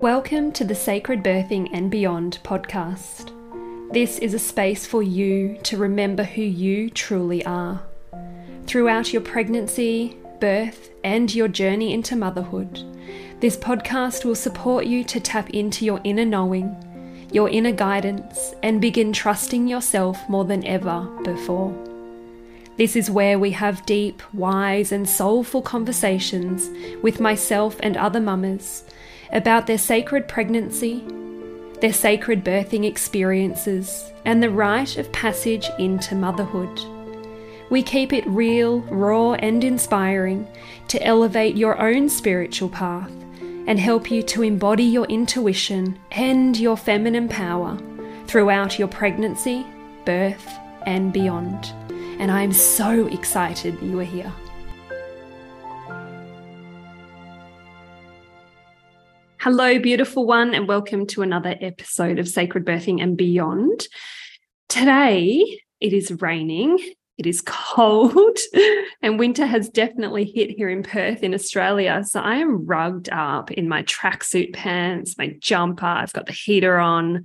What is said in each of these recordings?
Welcome to the Sacred Birthing and Beyond podcast. This is a space for you to remember who you truly are. Throughout your pregnancy, birth, and your journey into motherhood, this podcast will support you to tap into your inner knowing, your inner guidance, and begin trusting yourself more than ever before. This is where we have deep, wise, and soulful conversations with myself and other mamas about their sacred pregnancy, their sacred birthing experiences, and the rite of passage into motherhood. We keep it real, raw, and inspiring to elevate your own spiritual path and help you to embody your intuition and your feminine power throughout your pregnancy, birth, and beyond. And I am so excited you are here. Hello, beautiful one, and welcome to another episode of Sacred Birthing and Beyond. Today, it is raining, it is cold, and winter has definitely hit here in Perth, in Australia. So I am rugged up in my tracksuit pants, my jumper, I've got the heater on.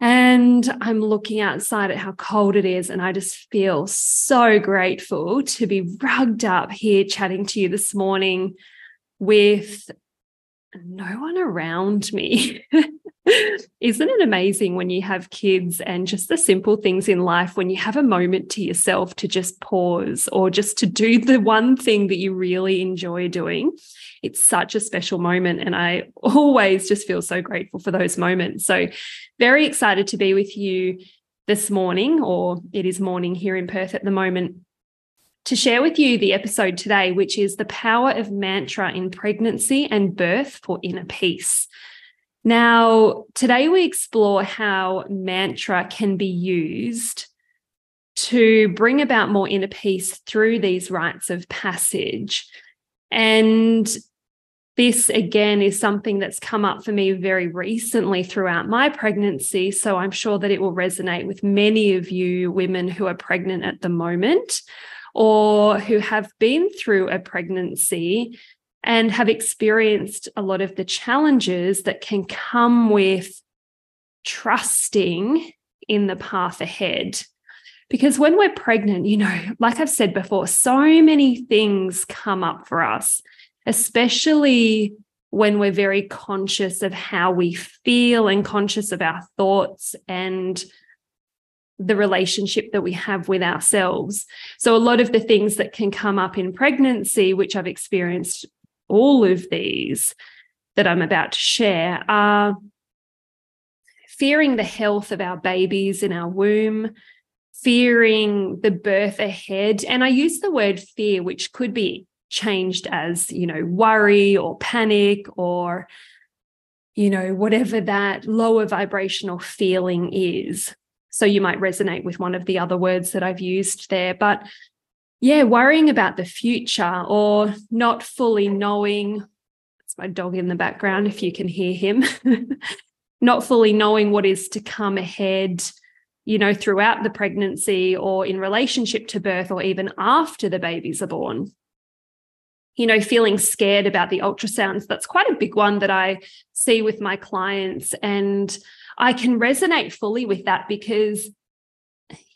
And I'm looking outside at how cold it is, and I just feel so grateful to be rugged up here chatting to you this morning with no one around me. Isn't it amazing when you have kids and just the simple things in life, when you have a moment to yourself to just pause or just to do the one thing that you really enjoy doing? It's such a special moment. And I always just feel so grateful for those moments. So, very excited to be with you this morning, or it is morning here in Perth at the moment to share with you the episode today, which is the power of mantra in pregnancy and birth for inner peace. Now, today we explore how mantra can be used to bring about more inner peace through these rites of passage. And this again is something that's come up for me very recently throughout my pregnancy. So I'm sure that it will resonate with many of you women who are pregnant at the moment or who have been through a pregnancy and have experienced a lot of the challenges that can come with trusting in the path ahead. Because when we're pregnant, you know, like I've said before, so many things come up for us, especially when we're very conscious of how we feel and conscious of our thoughts and the relationship that we have with ourselves. So, a lot of the things that can come up in pregnancy, which I've experienced all of these that I'm about to share, are fearing the health of our babies in our womb, fearing the birth ahead. And I use the word fear, which could be changed as, you know, worry or panic or, you know, whatever that lower vibrational feeling is. So you might resonate with one of the other words that I've used there. But yeah, worrying about the future or not fully knowing. It's my dog in the background, if you can hear him. not fully knowing what is to come ahead, you know, throughout the pregnancy or in relationship to birth or even after the babies are born. You know, feeling scared about the ultrasounds. That's quite a big one that I see with my clients. And I can resonate fully with that because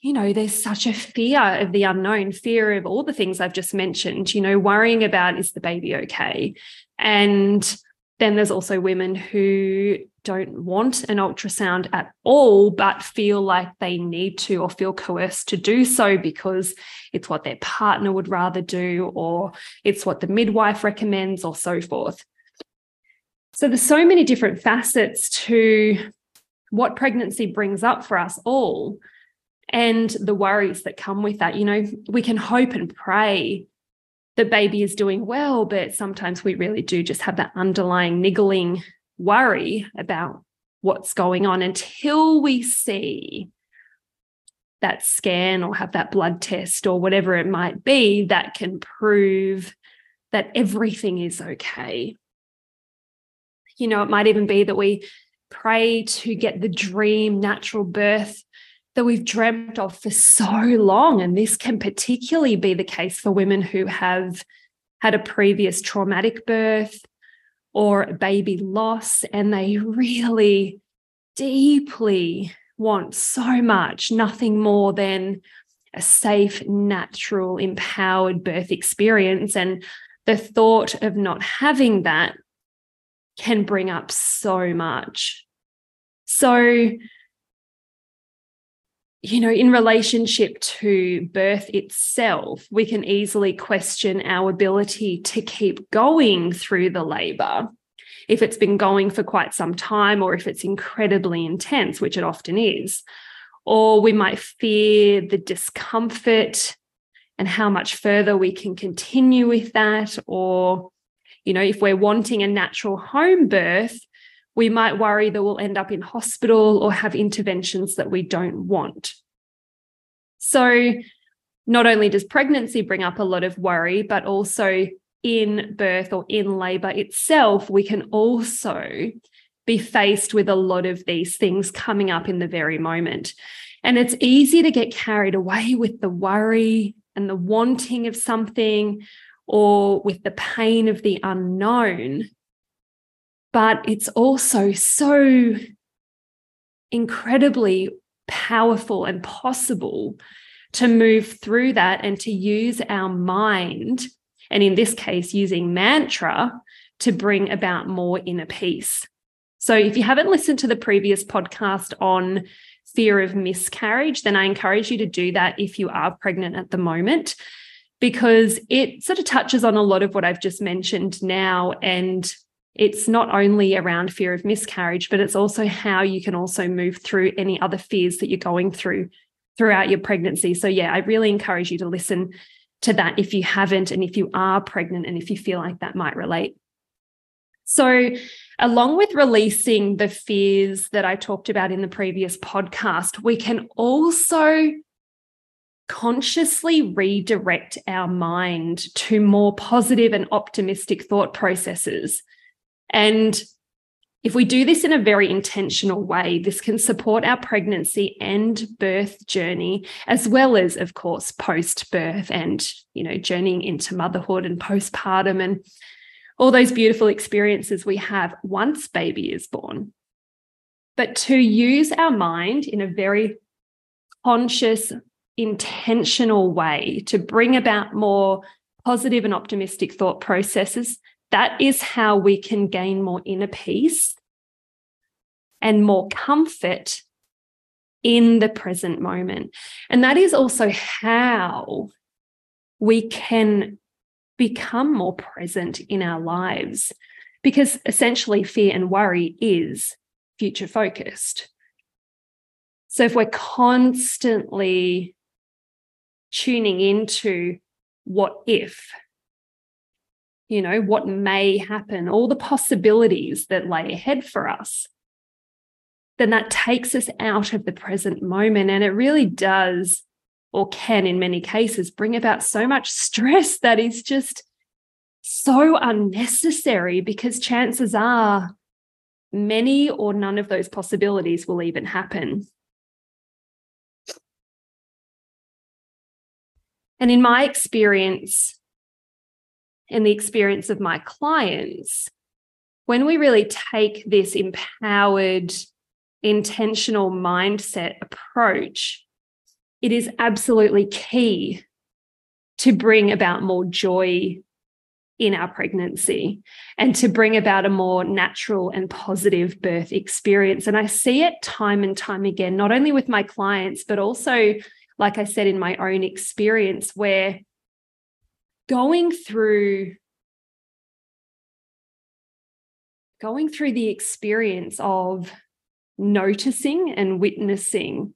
you know, there's such a fear of the unknown, fear of all the things I've just mentioned, you know, worrying about is the baby okay? And then there's also women who don't want an ultrasound at all, but feel like they need to or feel coerced to do so because it's what their partner would rather do, or it's what the midwife recommends, or so forth. So there's so many different facets to what pregnancy brings up for us all and the worries that come with that. You know, we can hope and pray the baby is doing well, but sometimes we really do just have that underlying niggling worry about what's going on until we see that scan or have that blood test or whatever it might be that can prove that everything is okay. You know, it might even be that we pray to get the dream natural birth that we've dreamt of for so long. And this can particularly be the case for women who have had a previous traumatic birth or a baby loss, and they really deeply want so much, nothing more than a safe, natural, empowered birth experience. And the thought of not having that can bring up so much. So, you know, in relationship to birth itself, we can easily question our ability to keep going through the labor. If it's been going for quite some time, or if it's incredibly intense, which it often is, or we might fear the discomfort and how much further we can continue with that, or, you know, if we're wanting a natural home birth, we might worry that we'll end up in hospital or have interventions that we don't want. So, not only does pregnancy bring up a lot of worry, but also in birth or in labor itself, we can also be faced with a lot of these things coming up in the very moment. And it's easy to get carried away with the worry and the wanting of something or with the pain of the unknown but it's also so incredibly powerful and possible to move through that and to use our mind, and in this case, using mantra to bring about more inner peace. So, if you haven't listened to the previous podcast on fear of miscarriage, then I encourage you to do that if you are pregnant at the moment, because it sort of touches on a lot of what I've just mentioned now. And it's not only around fear of miscarriage, but it's also how you can also move through any other fears that you're going through throughout your pregnancy. So, yeah, I really encourage you to listen to that if you haven't, and if you are pregnant, and if you feel like that might relate. So, along with releasing the fears that I talked about in the previous podcast, we can also consciously redirect our mind to more positive and optimistic thought processes. And if we do this in a very intentional way, this can support our pregnancy and birth journey, as well as, of course, post birth and, you know, journeying into motherhood and postpartum and all those beautiful experiences we have once baby is born. But to use our mind in a very conscious, intentional way to bring about more positive and optimistic thought processes that is how we can gain more inner peace and more comfort in the present moment. And that is also how we can become more present in our lives because essentially fear and worry is future focused. So if we're constantly tuning into what if you know, what may happen, all the possibilities that lay ahead for us, then that takes us out of the present moment. And it really does, or can in many cases, bring about so much stress that is just so unnecessary because chances are many or none of those possibilities will even happen. And in my experience, in the experience of my clients, when we really take this empowered, intentional mindset approach, it is absolutely key to bring about more joy in our pregnancy and to bring about a more natural and positive birth experience. And I see it time and time again, not only with my clients, but also, like I said, in my own experience, where going through going through the experience of noticing and witnessing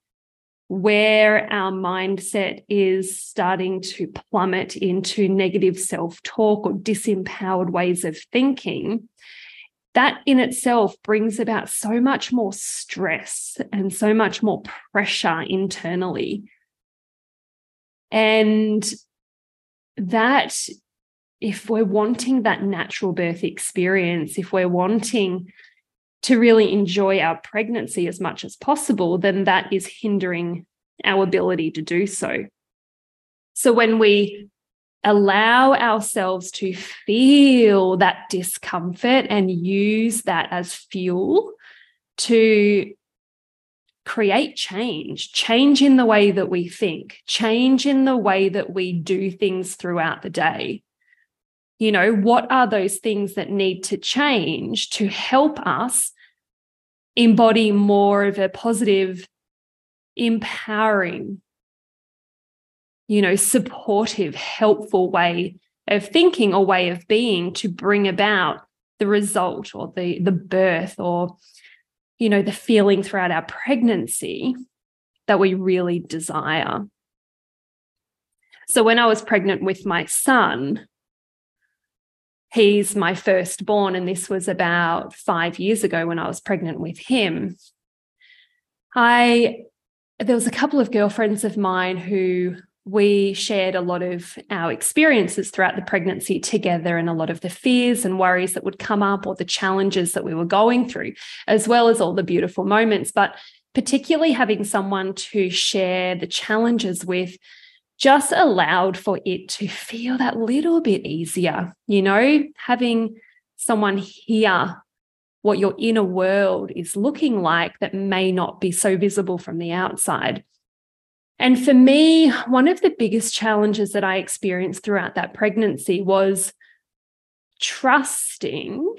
where our mindset is starting to plummet into negative self talk or disempowered ways of thinking, that in itself brings about so much more stress and so much more pressure internally. And that if we're wanting that natural birth experience, if we're wanting to really enjoy our pregnancy as much as possible, then that is hindering our ability to do so. So when we allow ourselves to feel that discomfort and use that as fuel to create change, change in the way that we think, change in the way that we do things throughout the day. You know, what are those things that need to change to help us embody more of a positive, empowering, you know, supportive, helpful way of thinking or way of being to bring about the result or the the birth or you know the feeling throughout our pregnancy that we really desire. So when i was pregnant with my son he's my firstborn and this was about 5 years ago when i was pregnant with him. I there was a couple of girlfriends of mine who we shared a lot of our experiences throughout the pregnancy together and a lot of the fears and worries that would come up or the challenges that we were going through, as well as all the beautiful moments. But particularly having someone to share the challenges with just allowed for it to feel that little bit easier, you know, having someone hear what your inner world is looking like that may not be so visible from the outside and for me, one of the biggest challenges that I experienced throughout that pregnancy was trusting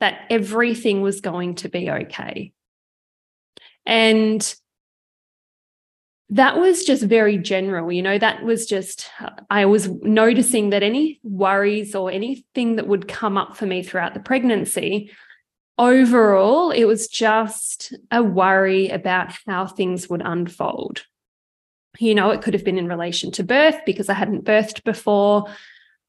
that everything was going to be okay. And that was just very general. You know, that was just, I was noticing that any worries or anything that would come up for me throughout the pregnancy, overall, it was just a worry about how things would unfold. You know, it could have been in relation to birth because I hadn't birthed before,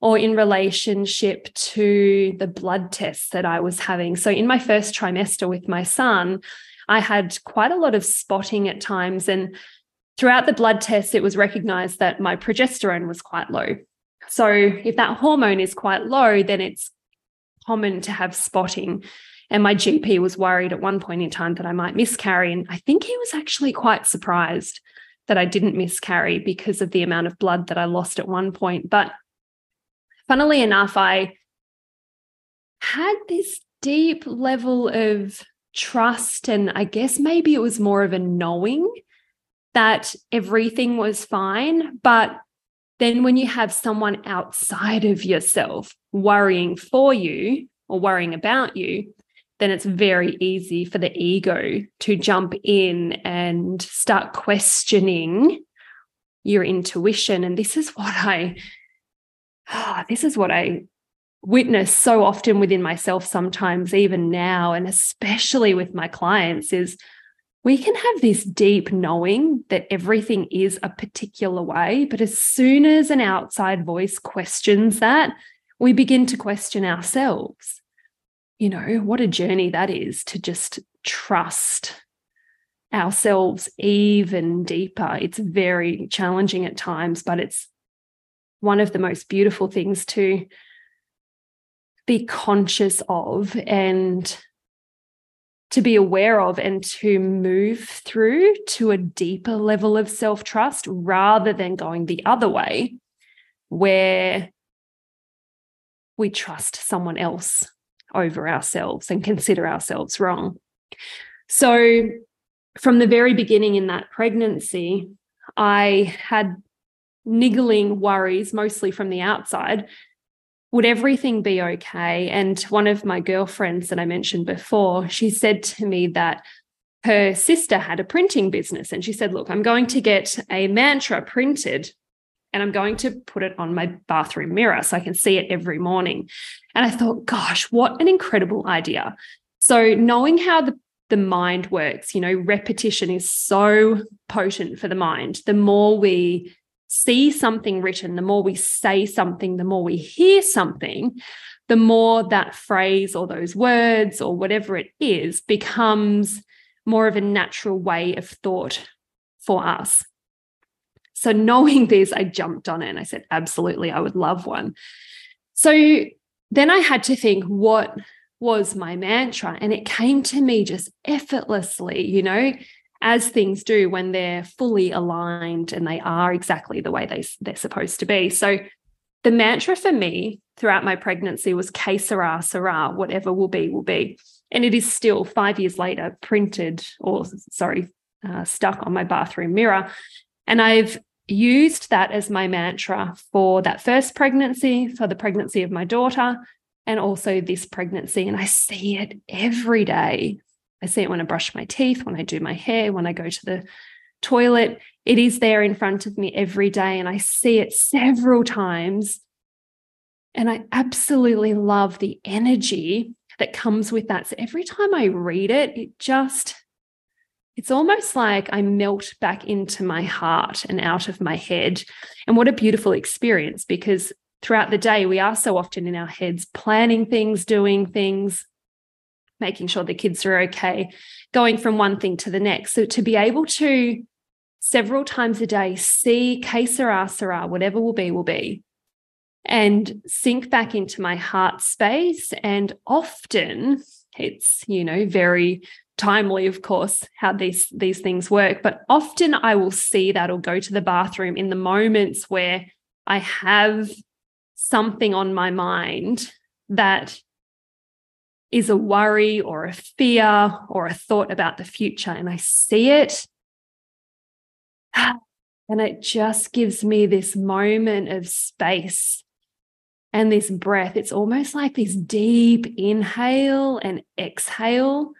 or in relationship to the blood tests that I was having. So, in my first trimester with my son, I had quite a lot of spotting at times. And throughout the blood tests, it was recognized that my progesterone was quite low. So, if that hormone is quite low, then it's common to have spotting. And my GP was worried at one point in time that I might miscarry. And I think he was actually quite surprised that I didn't miscarry because of the amount of blood that I lost at one point. But funnily enough, I had this deep level of trust. And I guess maybe it was more of a knowing that everything was fine. But then when you have someone outside of yourself worrying for you or worrying about you, then it's very easy for the ego to jump in and start questioning your intuition. And this is what I, oh, this is what I witness so often within myself, sometimes even now, and especially with my clients, is we can have this deep knowing that everything is a particular way. But as soon as an outside voice questions that, we begin to question ourselves you know, what a journey that is to just trust ourselves even deeper. It's very challenging at times, but it's one of the most beautiful things to be conscious of and to be aware of and to move through to a deeper level of self trust rather than going the other way, where we trust someone else over ourselves and consider ourselves wrong. So, from the very beginning in that pregnancy, I had niggling worries, mostly from the outside. Would everything be okay? And one of my girlfriends that I mentioned before, she said to me that her sister had a printing business. And she said, Look, I'm going to get a mantra printed and I'm going to put it on my bathroom mirror so I can see it every morning. And I thought, gosh, what an incredible idea. So, knowing how the, the mind works, you know, repetition is so potent for the mind. The more we see something written, the more we say something, the more we hear something, the more that phrase or those words or whatever it is becomes more of a natural way of thought for us. So, knowing this, I jumped on it and I said, absolutely, I would love one. So then I had to think, what was my mantra? And it came to me just effortlessly, you know, as things do when they're fully aligned and they are exactly the way they, they're supposed to be. So the mantra for me throughout my pregnancy was que sera, sera, whatever will be, will be. And it is still five years later printed or, sorry, uh, stuck on my bathroom mirror. And I've used that as my mantra for that first pregnancy, for the pregnancy of my daughter, and also this pregnancy. And I see it every day. I see it when I brush my teeth, when I do my hair, when I go to the toilet. It is there in front of me every day. And I see it several times. And I absolutely love the energy that comes with that. So every time I read it, it just, it's almost like I melt back into my heart and out of my head. And what a beautiful experience because throughout the day, we are so often in our heads planning things, doing things, making sure the kids are okay, going from one thing to the next. So to be able to several times a day see que sera, whatever will be, will be, and sink back into my heart space. And often it's, you know, very timely, of course, how these these things work. But often I will see that or go to the bathroom in the moments where I have something on my mind that is a worry or a fear or a thought about the future. And I see it. And it just gives me this moment of space and this breath. It's almost like this deep inhale and exhale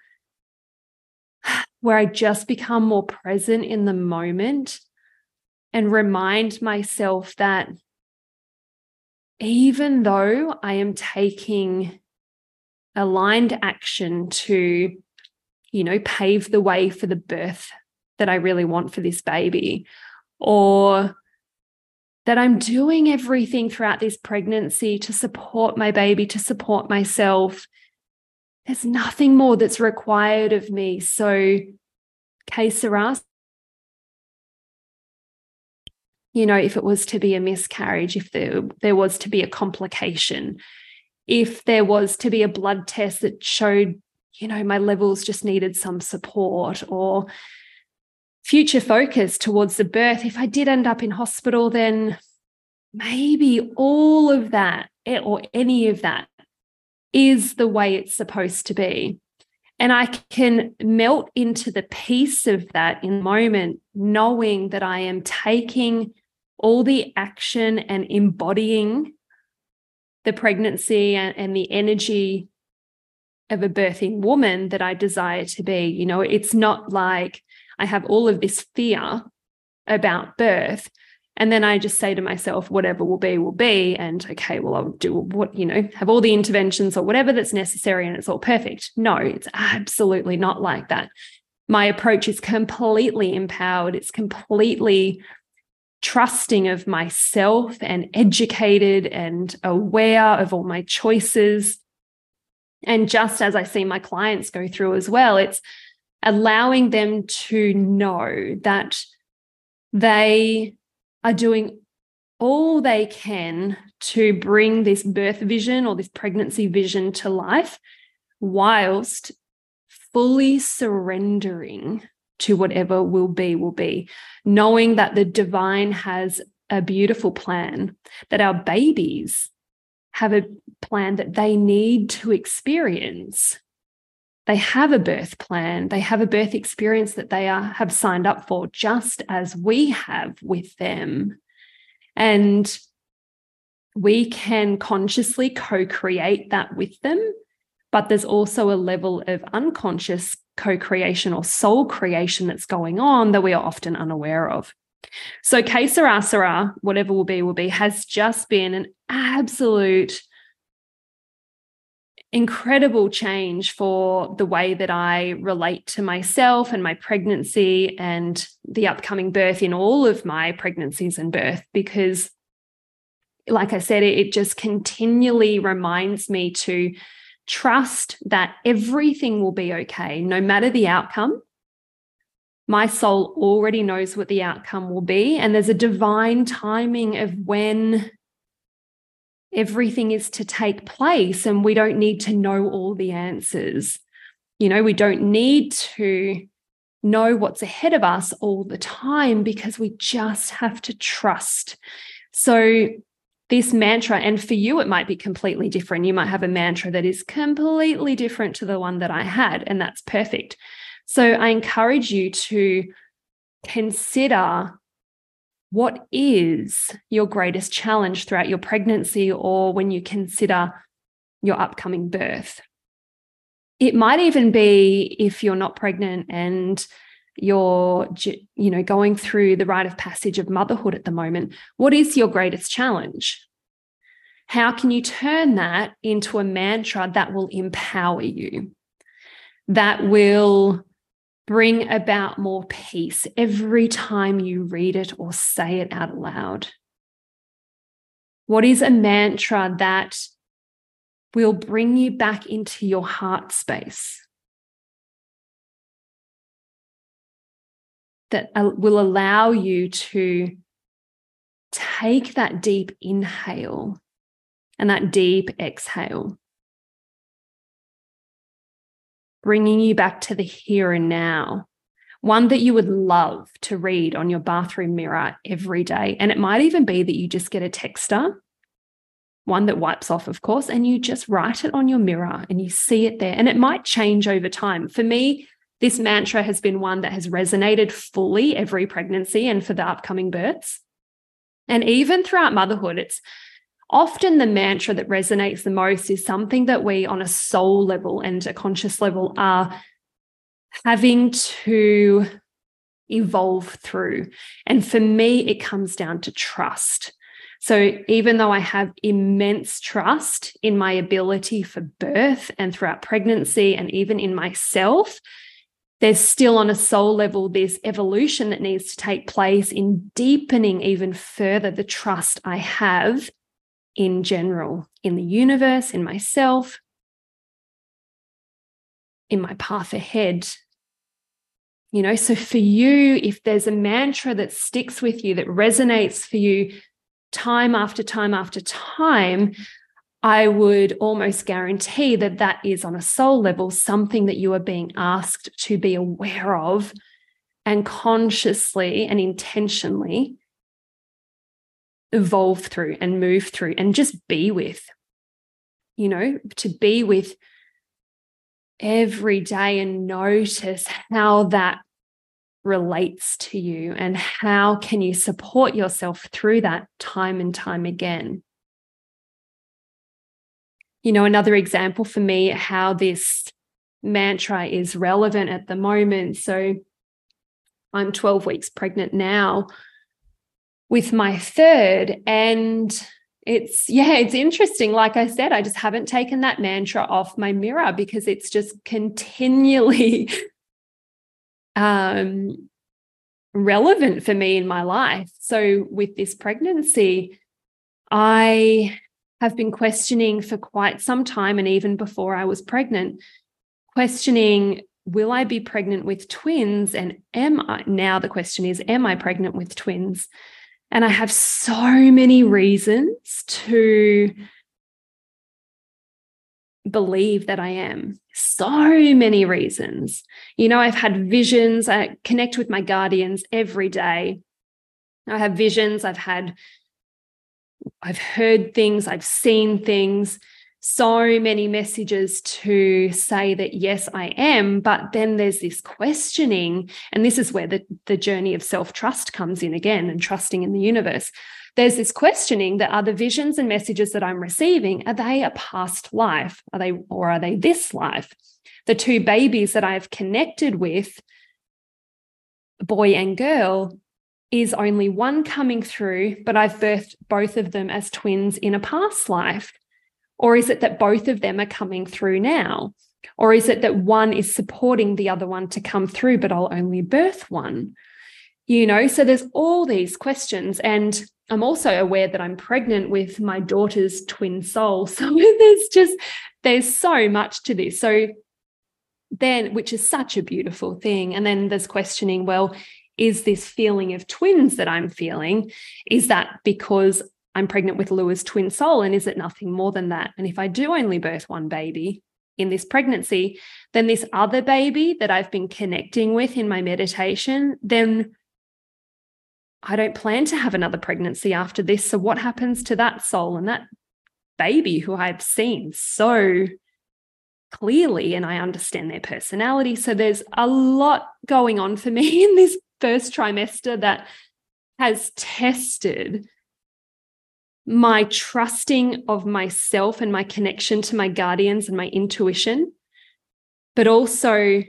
where I just become more present in the moment and remind myself that even though I am taking aligned action to, you know, pave the way for the birth that I really want for this baby, or that I'm doing everything throughout this pregnancy to support my baby, to support myself. There's nothing more that's required of me. So, que sera, you know, if it was to be a miscarriage, if there, there was to be a complication, if there was to be a blood test that showed, you know, my levels just needed some support or future focus towards the birth, if I did end up in hospital, then maybe all of that eh, or any of that is the way it's supposed to be. And I can melt into the peace of that in the moment, knowing that I am taking all the action and embodying the pregnancy and, and the energy of a birthing woman that I desire to be. You know, it's not like I have all of this fear about birth. And then I just say to myself, whatever will be, will be. And okay, well, I'll do what, you know, have all the interventions or whatever that's necessary and it's all perfect. No, it's absolutely not like that. My approach is completely empowered. It's completely trusting of myself and educated and aware of all my choices. And just as I see my clients go through as well, it's allowing them to know that they are doing all they can to bring this birth vision or this pregnancy vision to life whilst fully surrendering to whatever will be, will be, knowing that the divine has a beautiful plan, that our babies have a plan that they need to experience. They have a birth plan, they have a birth experience that they are, have signed up for, just as we have with them. And we can consciously co create that with them. But there's also a level of unconscious co creation or soul creation that's going on that we are often unaware of. So, Sera, whatever will be, will be, has just been an absolute incredible change for the way that I relate to myself and my pregnancy and the upcoming birth in all of my pregnancies and birth because like I said it, just continually reminds me to trust that everything will be okay, no matter the outcome. My soul already knows what the outcome will be. And there's a divine timing of when everything is to take place, and we don't need to know all the answers. You know, we don't need to know what's ahead of us all the time because we just have to trust. So, this mantra, and for you, it might be completely different. You might have a mantra that is completely different to the one that I had, and that's perfect. So I encourage you to consider what is your greatest challenge throughout your pregnancy or when you consider your upcoming birth. It might even be if you're not pregnant and you're you know going through the rite of passage of motherhood at the moment what is your greatest challenge how can you turn that into a mantra that will empower you that will bring about more peace every time you read it or say it out loud. What is a mantra that will bring you back into your heart space? That uh, will allow you to take that deep inhale and that deep exhale, bringing you back to the here and now. One that you would love to read on your bathroom mirror every day. And it might even be that you just get a texter, one that wipes off, of course, and you just write it on your mirror and you see it there. And it might change over time. For me, this mantra has been one that has resonated fully every pregnancy and for the upcoming births. And even throughout motherhood, it's often the mantra that resonates the most is something that we, on a soul level and a conscious level, are having to evolve through. And for me, it comes down to trust. So even though I have immense trust in my ability for birth and throughout pregnancy and even in myself, there's still on a soul level this evolution that needs to take place in deepening even further the trust I have in general, in the universe, in myself, in my path ahead. You know, so for you, if there's a mantra that sticks with you, that resonates for you time after time after time, I would almost guarantee that that is on a soul level something that you are being asked to be aware of and consciously and intentionally evolve through and move through and just be with. You know, to be with every day and notice how that relates to you and how can you support yourself through that time and time again you know, another example for me how this mantra is relevant at the moment. So I'm 12 weeks pregnant now with my third. And it's, yeah, it's interesting. Like I said, I just haven't taken that mantra off my mirror because it's just continually um, relevant for me in my life. So with this pregnancy, I have been questioning for quite some time, and even before I was pregnant, questioning will I be pregnant with twins? And am I now the question is, am I pregnant with twins? And I have so many reasons to believe that I am. So many reasons. You know, I've had visions, I connect with my guardians every day. I have visions, I've had I've heard things, I've seen things, so many messages to say that yes, I am. But then there's this questioning. And this is where the, the journey of self trust comes in again and trusting in the universe. There's this questioning that are the visions and messages that I'm receiving, are they a past life? Are they, or are they this life? The two babies that I've connected with, boy and girl, is only one coming through, but I've birthed both of them as twins in a past life? Or is it that both of them are coming through now? Or is it that one is supporting the other one to come through, but I'll only birth one? You know, so there's all these questions. And I'm also aware that I'm pregnant with my daughter's twin soul. So there's just, there's so much to this. So then, which is such a beautiful thing. And then there's questioning, well, is this feeling of twins that I'm feeling, is that because I'm pregnant with Lua's twin soul? And is it nothing more than that? And if I do only birth one baby in this pregnancy, then this other baby that I've been connecting with in my meditation, then I don't plan to have another pregnancy after this. So, what happens to that soul and that baby who I've seen so clearly and I understand their personality? So, there's a lot going on for me in this first trimester that has tested my trusting of myself and my connection to my guardians and my intuition, but also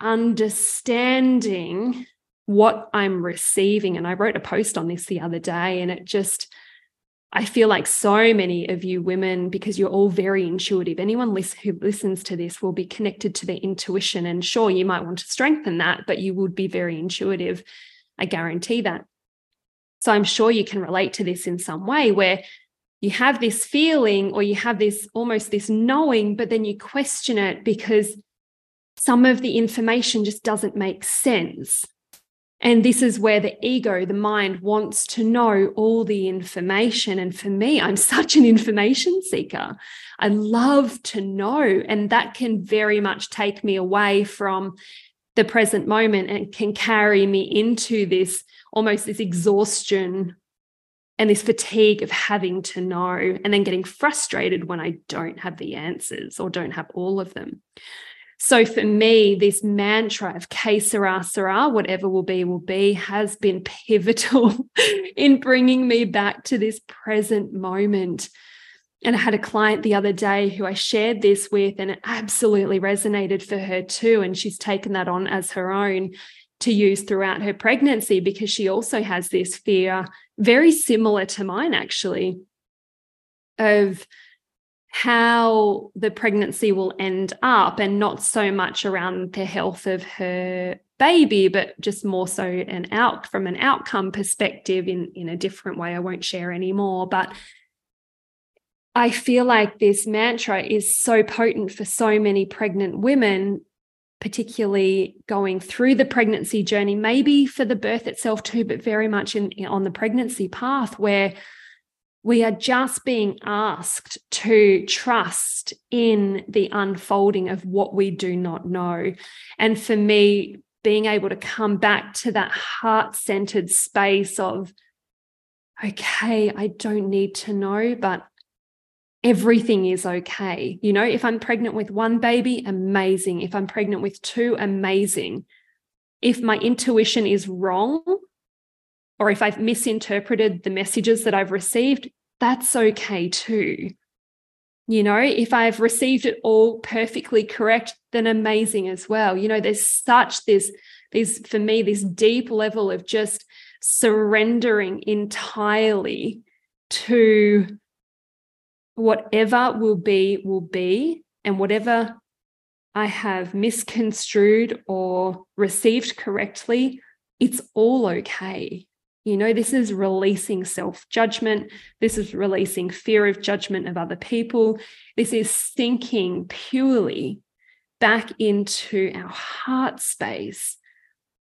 understanding what I'm receiving. And I wrote a post on this the other day, and it just, I feel like so many of you women, because you're all very intuitive, anyone who listens to this will be connected to their intuition. And sure, you might want to strengthen that, but you would be very intuitive. I guarantee that. So I'm sure you can relate to this in some way where you have this feeling or you have this almost this knowing, but then you question it because some of the information just doesn't make sense. And this is where the ego, the mind, wants to know all the information. And for me, I'm such an information seeker. I love to know. And that can very much take me away from the present moment and can carry me into this almost this exhaustion and this fatigue of having to know and then getting frustrated when I don't have the answers or don't have all of them. So for me, this mantra of que sera sera, whatever will be, will be, has been pivotal in bringing me back to this present moment. And I had a client the other day who I shared this with, and it absolutely resonated for her too. And she's taken that on as her own to use throughout her pregnancy because she also has this fear, very similar to mine, actually, of how the pregnancy will end up and not so much around the health of her baby but just more so an out from an outcome perspective in in a different way i won't share anymore. But i feel like this mantra is so potent for so many pregnant women particularly going through the pregnancy journey, maybe for the birth itself too, but very much in, on the pregnancy path where we are just being asked to trust in the unfolding of what we do not know. And for me, being able to come back to that heart centered space of, okay, I don't need to know, but everything is okay. You know, if I'm pregnant with one baby, amazing. If I'm pregnant with two, amazing. If my intuition is wrong, or if I've misinterpreted the messages that I've received, that's okay too. You know, if I've received it all perfectly correct, then amazing as well. You know, there's such this, this for me, this deep level of just surrendering entirely to whatever will be, will be. And whatever I have misconstrued or received correctly, it's all okay. You know, this is releasing self judgment. This is releasing fear of judgment of other people. This is sinking purely back into our heart space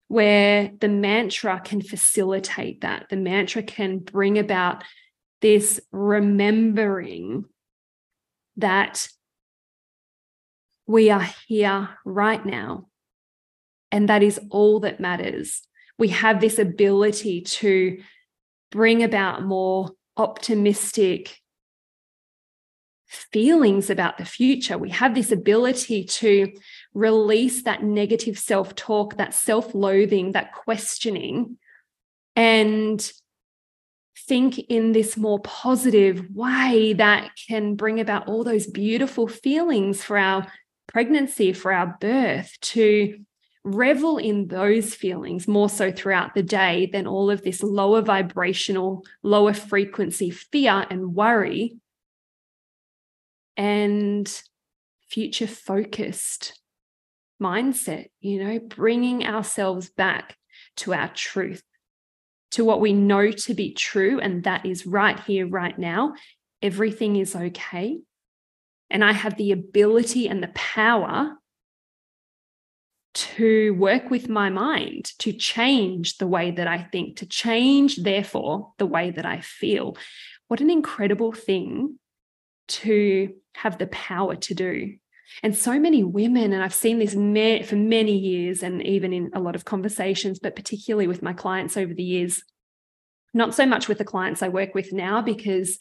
where the mantra can facilitate that. The mantra can bring about this remembering that we are here right now. And that is all that matters. We have this ability to bring about more optimistic feelings about the future. We have this ability to release that negative self talk, that self loathing, that questioning, and think in this more positive way that can bring about all those beautiful feelings for our pregnancy, for our birth, to revel in those feelings more so throughout the day than all of this lower vibrational, lower frequency fear and worry and future focused mindset, you know, bringing ourselves back to our truth to what we know to be true, and that is right here, right now, everything is okay. And I have the ability and the power to work with my mind, to change the way that I think, to change, therefore, the way that I feel. What an incredible thing to have the power to do. And so many women, and I've seen this for many years and even in a lot of conversations, but particularly with my clients over the years, Not so much with the clients I work with now because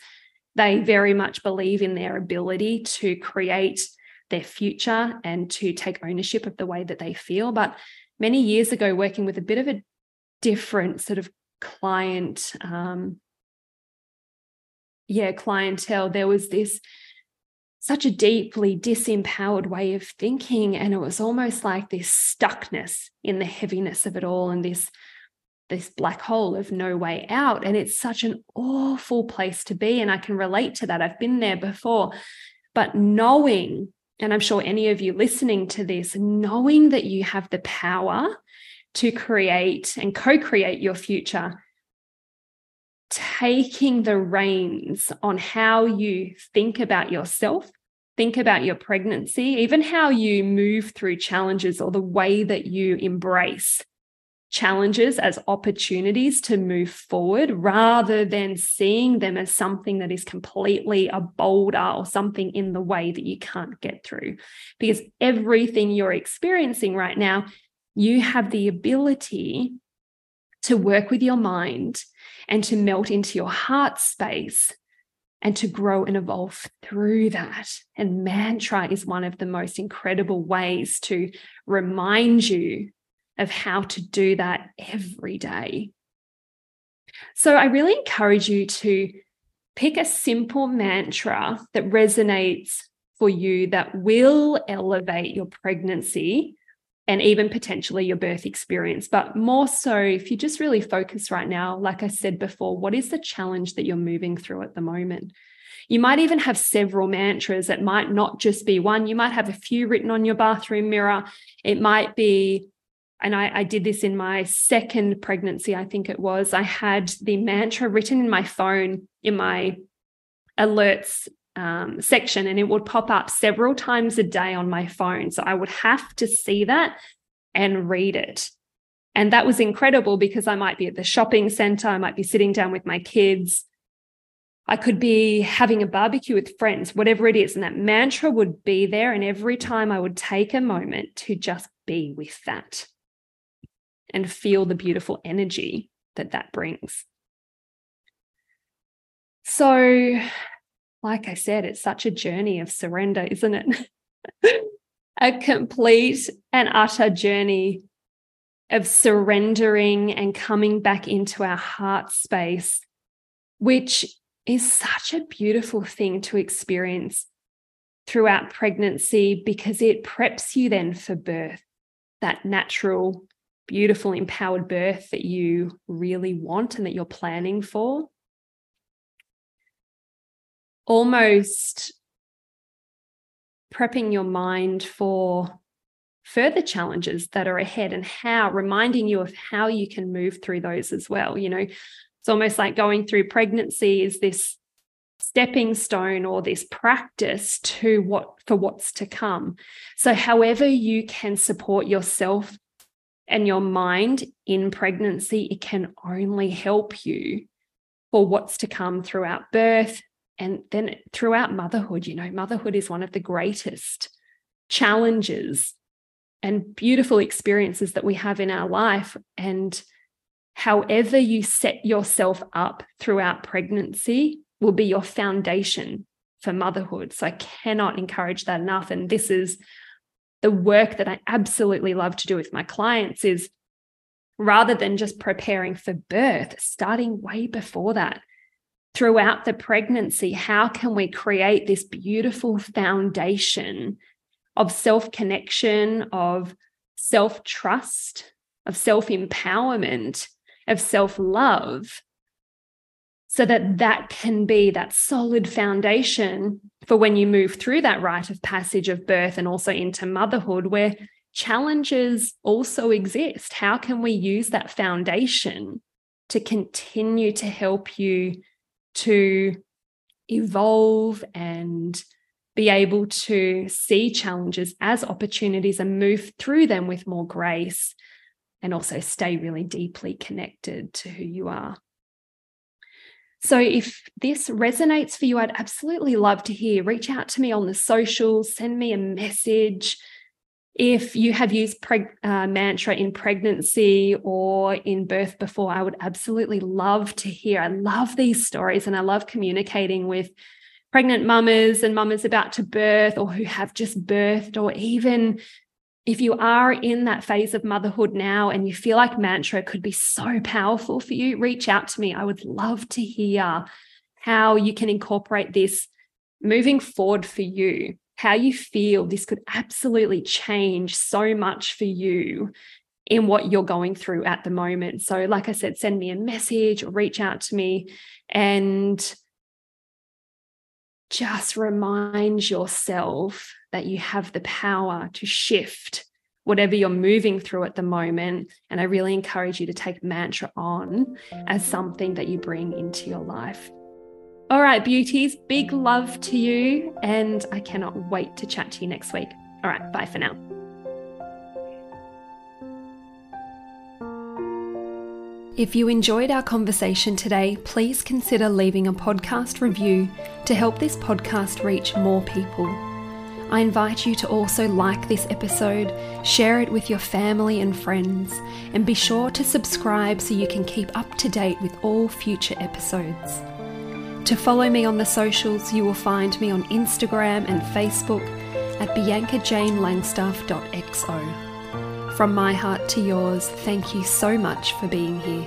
they very much believe in their ability to create their future and to take ownership of the way that they feel. But many years ago, working with a bit of a different sort of client, um, yeah, clientele, there was this such a deeply disempowered way of thinking. And it was almost like this stuckness in the heaviness of it all and this this black hole of no way out. And it's such an awful place to be. And I can relate to that. I've been there before. But knowing, and I'm sure any of you listening to this, knowing that you have the power to create and co create your future, taking the reins on how you think about yourself, think about your pregnancy, even how you move through challenges or the way that you embrace challenges as opportunities to move forward rather than seeing them as something that is completely a boulder or something in the way that you can't get through. Because everything you're experiencing right now, you have the ability to work with your mind and to melt into your heart space and to grow and evolve through that. And mantra is one of the most incredible ways to remind you of how to do that every day. So I really encourage you to pick a simple mantra that resonates for you that will elevate your pregnancy and even potentially your birth experience. But more so, if you just really focus right now, like I said before, what is the challenge that you're moving through at the moment? You might even have several mantras. It might not just be one. You might have a few written on your bathroom mirror. It might be and I, I, did this in my second pregnancy, I think it was. I had the mantra written in my phone in my alerts um, section, and it would pop up several times a day on my phone. So I would have to see that and read it. And that was incredible because I might be at the shopping center, I might be sitting down with my kids. I could be having a barbecue with friends, whatever it is. And that mantra would be there. And every time I would take a moment to just be with that and feel the beautiful energy that that brings. So, like I said, it's such a journey of surrender, isn't it? a complete and utter journey of surrendering and coming back into our heart space, which is such a beautiful thing to experience throughout pregnancy because it preps you then for birth, that natural beautiful, empowered birth that you really want and that you're planning for. Almost prepping your mind for further challenges that are ahead and how, reminding you of how you can move through those as well. You know, it's almost like going through pregnancy is this stepping stone or this practice to what for what's to come. So however you can support yourself and your mind in pregnancy, it can only help you for what's to come throughout birth and then throughout motherhood. You know, motherhood is one of the greatest challenges and beautiful experiences that we have in our life. And however you set yourself up throughout pregnancy will be your foundation for motherhood. So I cannot encourage that enough. And this is the work that I absolutely love to do with my clients is rather than just preparing for birth, starting way before that, throughout the pregnancy, how can we create this beautiful foundation of self connection, of self trust, of self empowerment, of self love so that that can be that solid foundation for when you move through that rite of passage of birth and also into motherhood where challenges also exist? How can we use that foundation to continue to help you to evolve and be able to see challenges as opportunities and move through them with more grace and also stay really deeply connected to who you are so if this resonates for you, I'd absolutely love to hear. Reach out to me on the socials, send me a message. If you have used preg- uh, mantra in pregnancy or in birth before, I would absolutely love to hear. I love these stories and I love communicating with pregnant mamas and mamas about to birth or who have just birthed, or even if you are in that phase of motherhood now and you feel like mantra could be so powerful for you, reach out to me. I would love to hear how you can incorporate this moving forward for you, how you feel this could absolutely change so much for you in what you're going through at the moment. So, like I said, send me a message or reach out to me and just remind yourself that you have the power to shift whatever you're moving through at the moment. And I really encourage you to take mantra on as something that you bring into your life. All right, beauties, big love to you. And I cannot wait to chat to you next week. All right, bye for now. If you enjoyed our conversation today, please consider leaving a podcast review to help this podcast reach more people. I invite you to also like this episode, share it with your family and friends, and be sure to subscribe so you can keep up to date with all future episodes. To follow me on the socials, you will find me on Instagram and Facebook at biancajanelangstaff.xo. From my heart to yours, thank you so much for being here.